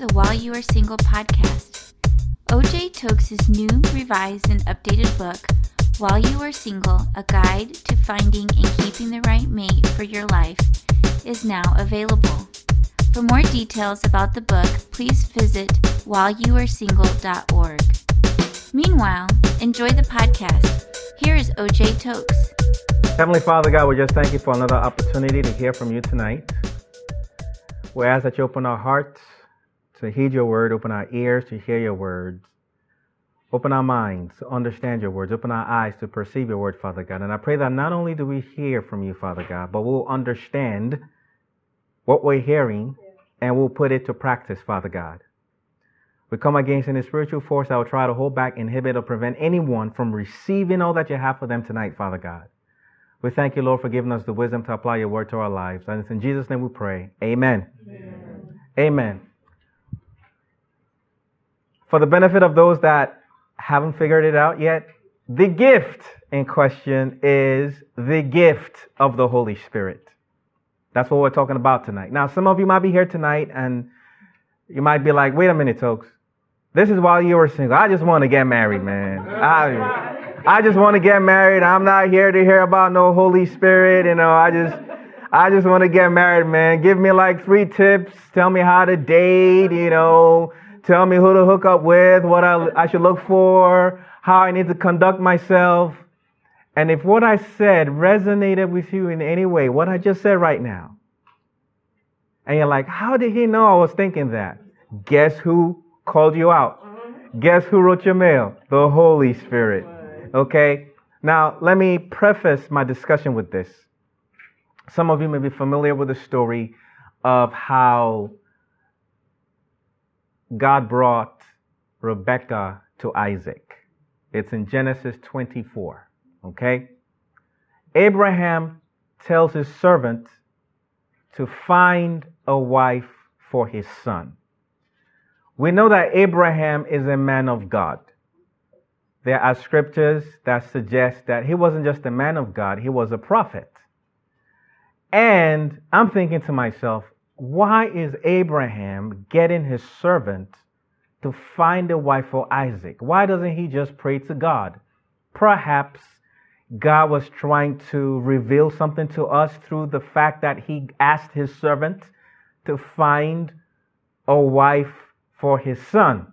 the While You Are Single podcast. OJ Tokes' new, revised, and updated book, While You Are Single A Guide to Finding and Keeping the Right Mate for Your Life, is now available. For more details about the book, please visit whileyouaresingle.org. Meanwhile, enjoy the podcast. Here is OJ Tokes. Heavenly Father God, we just thank you for another opportunity to hear from you tonight. We ask that you open our hearts to heed your word, open our ears to hear your words, open our minds to understand your words, open our eyes to perceive your word, Father God. And I pray that not only do we hear from you, Father God, but we'll understand what we're hearing and we'll put it to practice, Father God. We come against any spiritual force that will try to hold back, inhibit, or prevent anyone from receiving all that you have for them tonight, Father God. We thank you, Lord, for giving us the wisdom to apply your word to our lives. And it's in Jesus' name we pray. Amen. Amen. Amen. For the benefit of those that haven't figured it out yet, the gift in question is the gift of the Holy Spirit. That's what we're talking about tonight. Now, some of you might be here tonight and you might be like, wait a minute, folks. This is while you were single. I just want to get married, man. I, I just want to get married. I'm not here to hear about no Holy Spirit. You know, I just, I just want to get married, man. Give me like three tips. Tell me how to date, you know. Tell me who to hook up with, what I, I should look for, how I need to conduct myself. And if what I said resonated with you in any way, what I just said right now, and you're like, how did he know I was thinking that? Guess who called you out? Mm-hmm. Guess who wrote your mail? The Holy Spirit. Okay? Now, let me preface my discussion with this. Some of you may be familiar with the story of how God brought Rebecca to Isaac. It's in Genesis 24. Okay? Abraham tells his servant to find a wife for his son. We know that Abraham is a man of God. There are scriptures that suggest that he wasn't just a man of God, he was a prophet. And I'm thinking to myself, why is Abraham getting his servant to find a wife for Isaac? Why doesn't he just pray to God? Perhaps God was trying to reveal something to us through the fact that he asked his servant to find a wife for his son.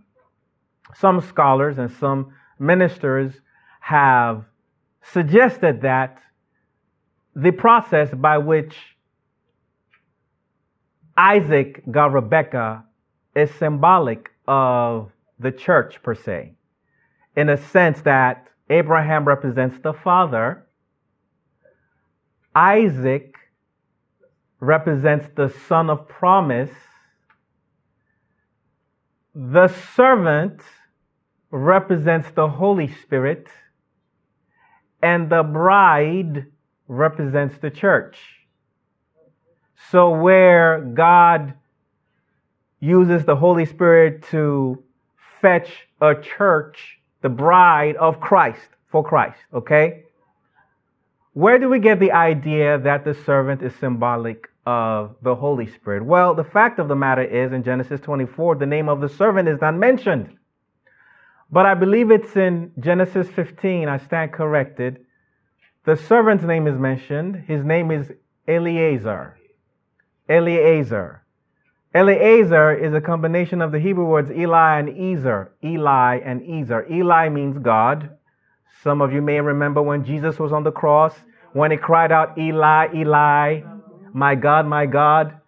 Some scholars and some ministers have suggested that the process by which Isaac got Rebecca is symbolic of the church per se, in a sense that Abraham represents the father, Isaac represents the son of promise, the servant represents the Holy Spirit, and the bride represents the church. So, where God uses the Holy Spirit to fetch a church, the bride of Christ, for Christ, okay? Where do we get the idea that the servant is symbolic of the Holy Spirit? Well, the fact of the matter is in Genesis 24, the name of the servant is not mentioned. But I believe it's in Genesis 15, I stand corrected. The servant's name is mentioned. His name is Eliezer. Eliezer. Eliezer is a combination of the Hebrew words Eli and Ezer. Eli and Ezer. Eli means God. Some of you may remember when Jesus was on the cross, when he cried out, Eli, Eli, my God, my God.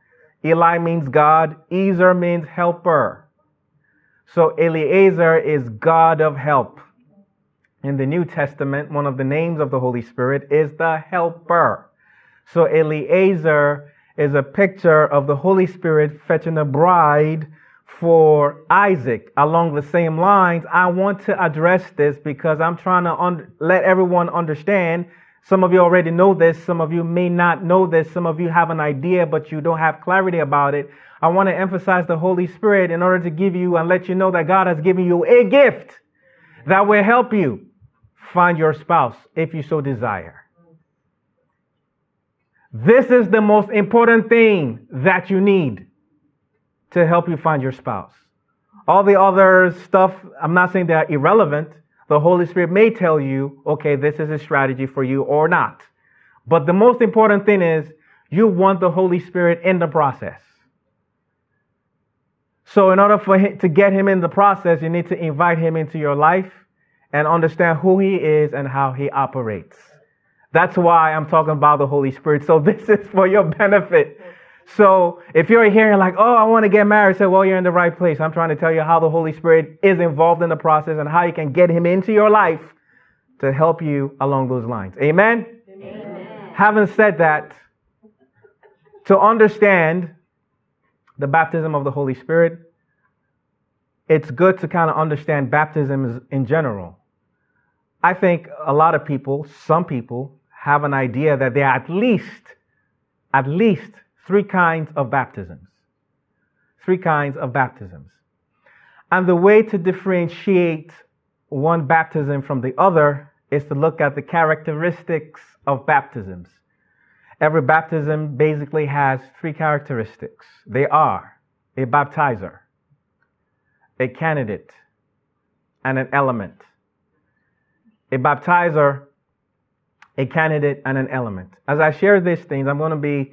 Eli means God. Ezer means helper. So Eliezer is God of help. In the New Testament, one of the names of the Holy Spirit is the helper. So Eliezer is a picture of the Holy Spirit fetching a bride for Isaac. Along the same lines, I want to address this because I'm trying to un- let everyone understand. Some of you already know this, some of you may not know this, some of you have an idea, but you don't have clarity about it. I want to emphasize the Holy Spirit in order to give you and let you know that God has given you a gift that will help you find your spouse if you so desire. This is the most important thing that you need. to help you find your spouse. All the other stuff, I'm not saying they're irrelevant. The Holy Spirit may tell you, okay, this is a strategy for you or not. But the most important thing is you want the Holy Spirit in the process. So, in order for him, to get him in the process, you need to invite him into your life and understand who he is and how he operates. That's why I'm talking about the Holy Spirit. So, this is for your benefit. So, if you're here and like, oh, I want to get married, say, well, you're in the right place. I'm trying to tell you how the Holy Spirit is involved in the process and how you can get him into your life to help you along those lines. Amen? Amen. Having said that, to understand the baptism of the Holy Spirit, it's good to kind of understand baptism in general. I think a lot of people, some people, have an idea that there are at least, at least three kinds of baptisms. Three kinds of baptisms. And the way to differentiate one baptism from the other is to look at the characteristics of baptisms. Every baptism basically has three characteristics. They are a baptizer, a candidate, and an element. A baptizer, a candidate, and an element. As I share these things, I'm going to be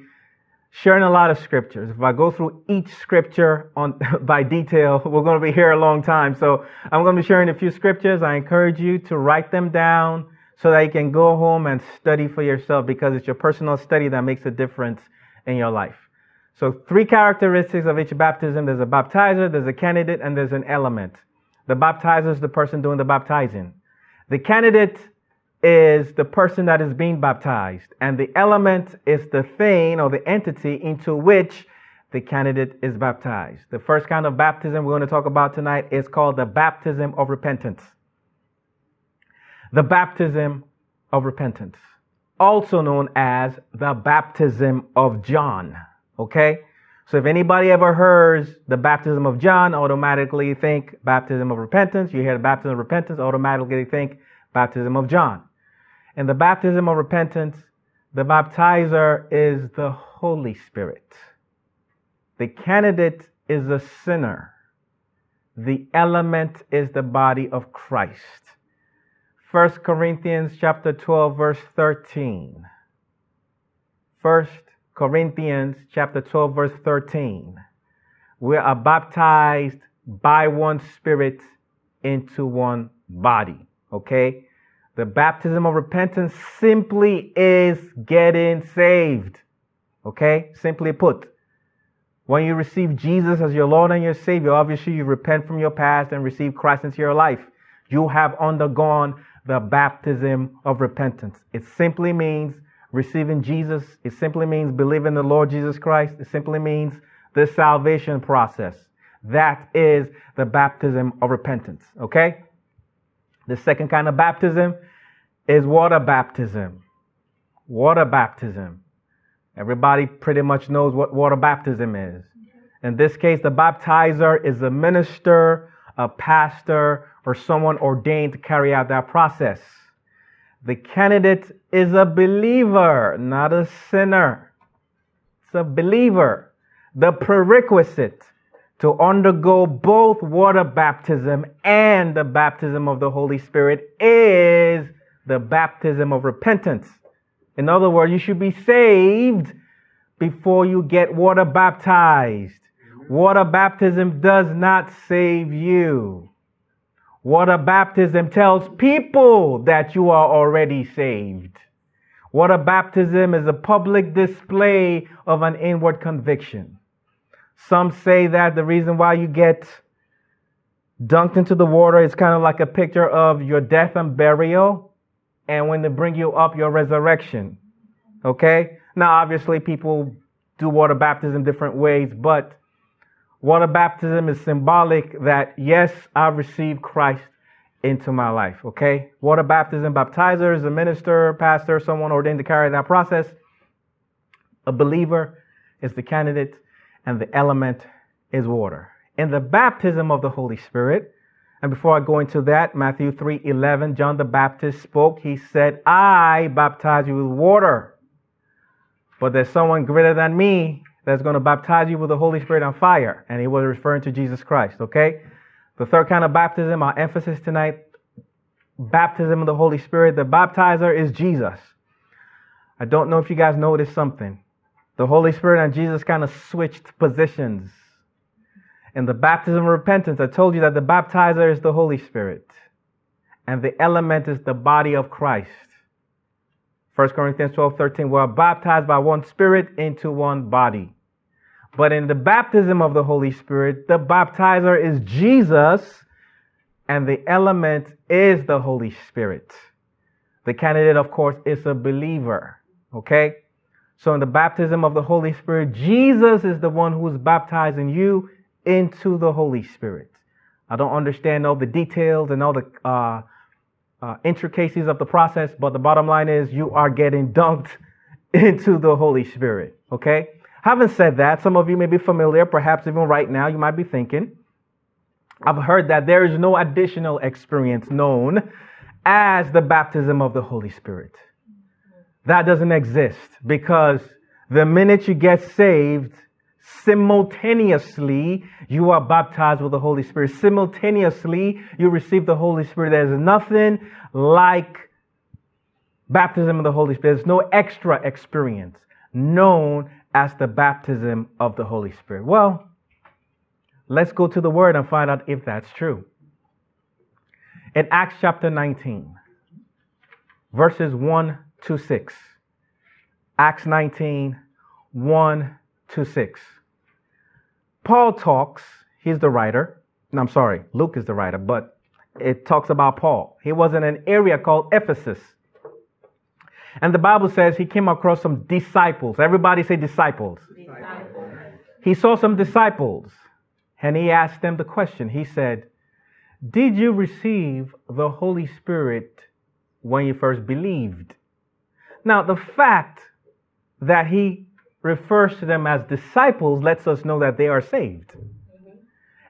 sharing a lot of scriptures. If I go through each scripture on by detail, we're going to be here a long time. So I'm going to be sharing a few scriptures. I encourage you to write them down so that you can go home and study for yourself because it's your personal study that makes a difference in your life. So, three characteristics of each baptism there's a baptizer, there's a candidate, and there's an element. The baptizer is the person doing the baptizing. The candidate is the person that is being baptized, and the element is the thing or the entity into which the candidate is baptized. The first kind of baptism we're going to talk about tonight is called the baptism of repentance the baptism of repentance, also known as the baptism of John. Okay? So if anybody ever hears the baptism of John, automatically think baptism of repentance. You hear the baptism of repentance, automatically think baptism of John. In the baptism of repentance, the baptizer is the Holy Spirit. The candidate is a sinner. The element is the body of Christ. 1 Corinthians chapter 12 verse 13. 1 Corinthians chapter 12 verse 13. We are baptized by one spirit into one body. Okay? The baptism of repentance simply is getting saved. Okay? Simply put. When you receive Jesus as your Lord and your Savior, obviously you repent from your past and receive Christ into your life. You have undergone the baptism of repentance. It simply means receiving Jesus. It simply means believing the Lord Jesus Christ. It simply means the salvation process. That is the baptism of repentance. Okay? The second kind of baptism is water baptism. Water baptism. Everybody pretty much knows what water baptism is. In this case, the baptizer is a minister, a pastor, or someone ordained to carry out that process. The candidate is a believer, not a sinner. It's a believer. The prerequisite to undergo both water baptism and the baptism of the Holy Spirit is the baptism of repentance. In other words, you should be saved before you get water baptized. Water baptism does not save you. Water baptism tells people that you are already saved. Water baptism is a public display of an inward conviction. Some say that the reason why you get dunked into the water is kind of like a picture of your death and burial, and when they bring you up, your resurrection. Okay? Now, obviously, people do water baptism different ways, but Water baptism is symbolic that, yes, I've received Christ into my life, okay? Water baptism, baptizer is a minister, pastor, someone ordained to carry that process. A believer is the candidate, and the element is water. In the baptism of the Holy Spirit, and before I go into that, Matthew 3 11, John the Baptist spoke. He said, I baptize you with water, but there's someone greater than me that's going to baptize you with the Holy Spirit on fire. And he was referring to Jesus Christ, okay? The third kind of baptism, our emphasis tonight, baptism of the Holy Spirit. The baptizer is Jesus. I don't know if you guys noticed something. The Holy Spirit and Jesus kind of switched positions. In the baptism of repentance, I told you that the baptizer is the Holy Spirit and the element is the body of Christ. 1 Corinthians 12 13, we are baptized by one spirit into one body. But in the baptism of the Holy Spirit, the baptizer is Jesus and the element is the Holy Spirit. The candidate, of course, is a believer. Okay? So in the baptism of the Holy Spirit, Jesus is the one who is baptizing you into the Holy Spirit. I don't understand all the details and all the uh, uh, intricacies of the process, but the bottom line is you are getting dunked into the Holy Spirit. Okay? Having said that, some of you may be familiar, perhaps even right now, you might be thinking, I've heard that there is no additional experience known as the baptism of the Holy Spirit. That doesn't exist because the minute you get saved, simultaneously you are baptized with the Holy Spirit. Simultaneously you receive the Holy Spirit. There's nothing like baptism of the Holy Spirit. There's no extra experience known as the baptism of the Holy Spirit. Well, let's go to the Word and find out if that's true. In Acts chapter 19, verses 1 to 6. Acts 19, 1 to 6. Paul talks, he's the writer. No, I'm sorry, Luke is the writer, but it talks about Paul. He was in an area called Ephesus. And the Bible says he came across some disciples. Everybody say disciples. disciples. He saw some disciples and he asked them the question. He said, Did you receive the Holy Spirit when you first believed? Now, the fact that he refers to them as disciples lets us know that they are saved.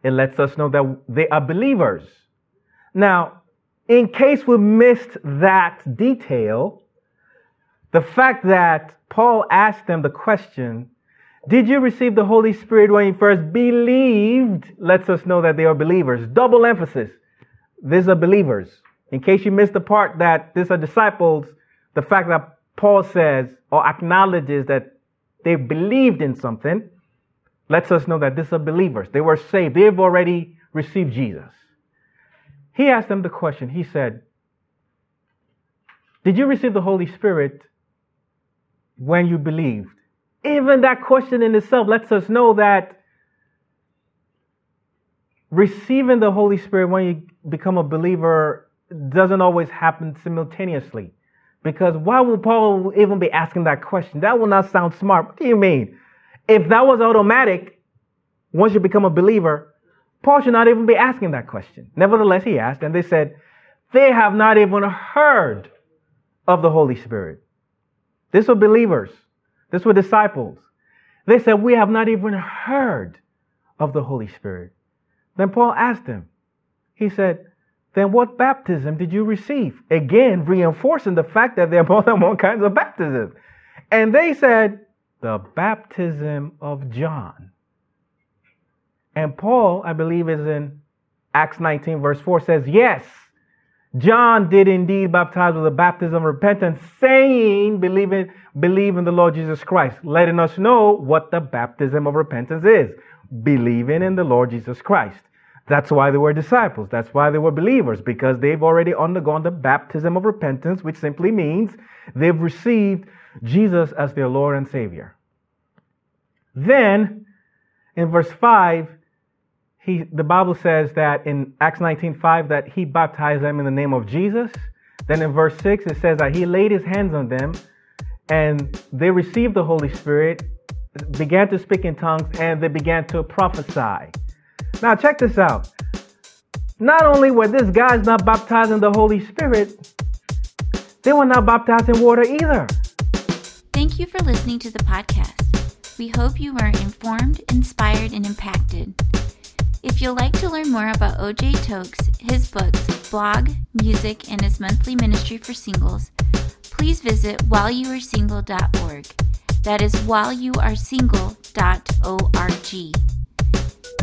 It lets us know that they are believers. Now, in case we missed that detail, the fact that Paul asked them the question, Did you receive the Holy Spirit when you first believed? lets us know that they are believers. Double emphasis. These are believers. In case you missed the part that these are disciples, the fact that Paul says or acknowledges that they believed in something, lets us know that these are believers. They were saved. They've already received Jesus. He asked them the question. He said, Did you receive the Holy Spirit when you believed? Even that question in itself lets us know that receiving the Holy Spirit when you become a believer doesn't always happen simultaneously. Because why would Paul even be asking that question? That will not sound smart. What do you mean? If that was automatic, once you become a believer, Paul should not even be asking that question. Nevertheless, he asked, and they said, they have not even heard of the Holy Spirit. These were believers. These were disciples. They said, we have not even heard of the Holy Spirit. Then Paul asked them, he said, then what baptism did you receive? Again, reinforcing the fact that there are more than one kinds of baptism. And they said, the baptism of John. And Paul, I believe, is in Acts 19, verse 4, says, Yes, John did indeed baptize with the baptism of repentance, saying, believe in, believe in the Lord Jesus Christ, letting us know what the baptism of repentance is. Believing in the Lord Jesus Christ. That's why they were disciples. That's why they were believers, because they've already undergone the baptism of repentance, which simply means they've received Jesus as their Lord and Savior. Then, in verse 5, he, the Bible says that in Acts 19:5 that he baptized them in the name of Jesus. Then in verse 6 it says that he laid his hands on them and they received the Holy Spirit, began to speak in tongues, and they began to prophesy. Now, check this out. Not only were these guys not baptized in the Holy Spirit, they were not baptized in water either. Thank you for listening to the podcast. We hope you were informed, inspired, and impacted. If you'd like to learn more about OJ Tokes, his books, blog, music, and his monthly ministry for singles, please visit whileyouaresingle.org. That is whileyouaresingle.org.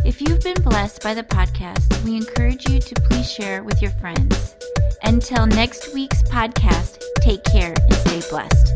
If you've been blessed by the podcast, we encourage you to please share with your friends. Until next week's podcast, take care and stay blessed.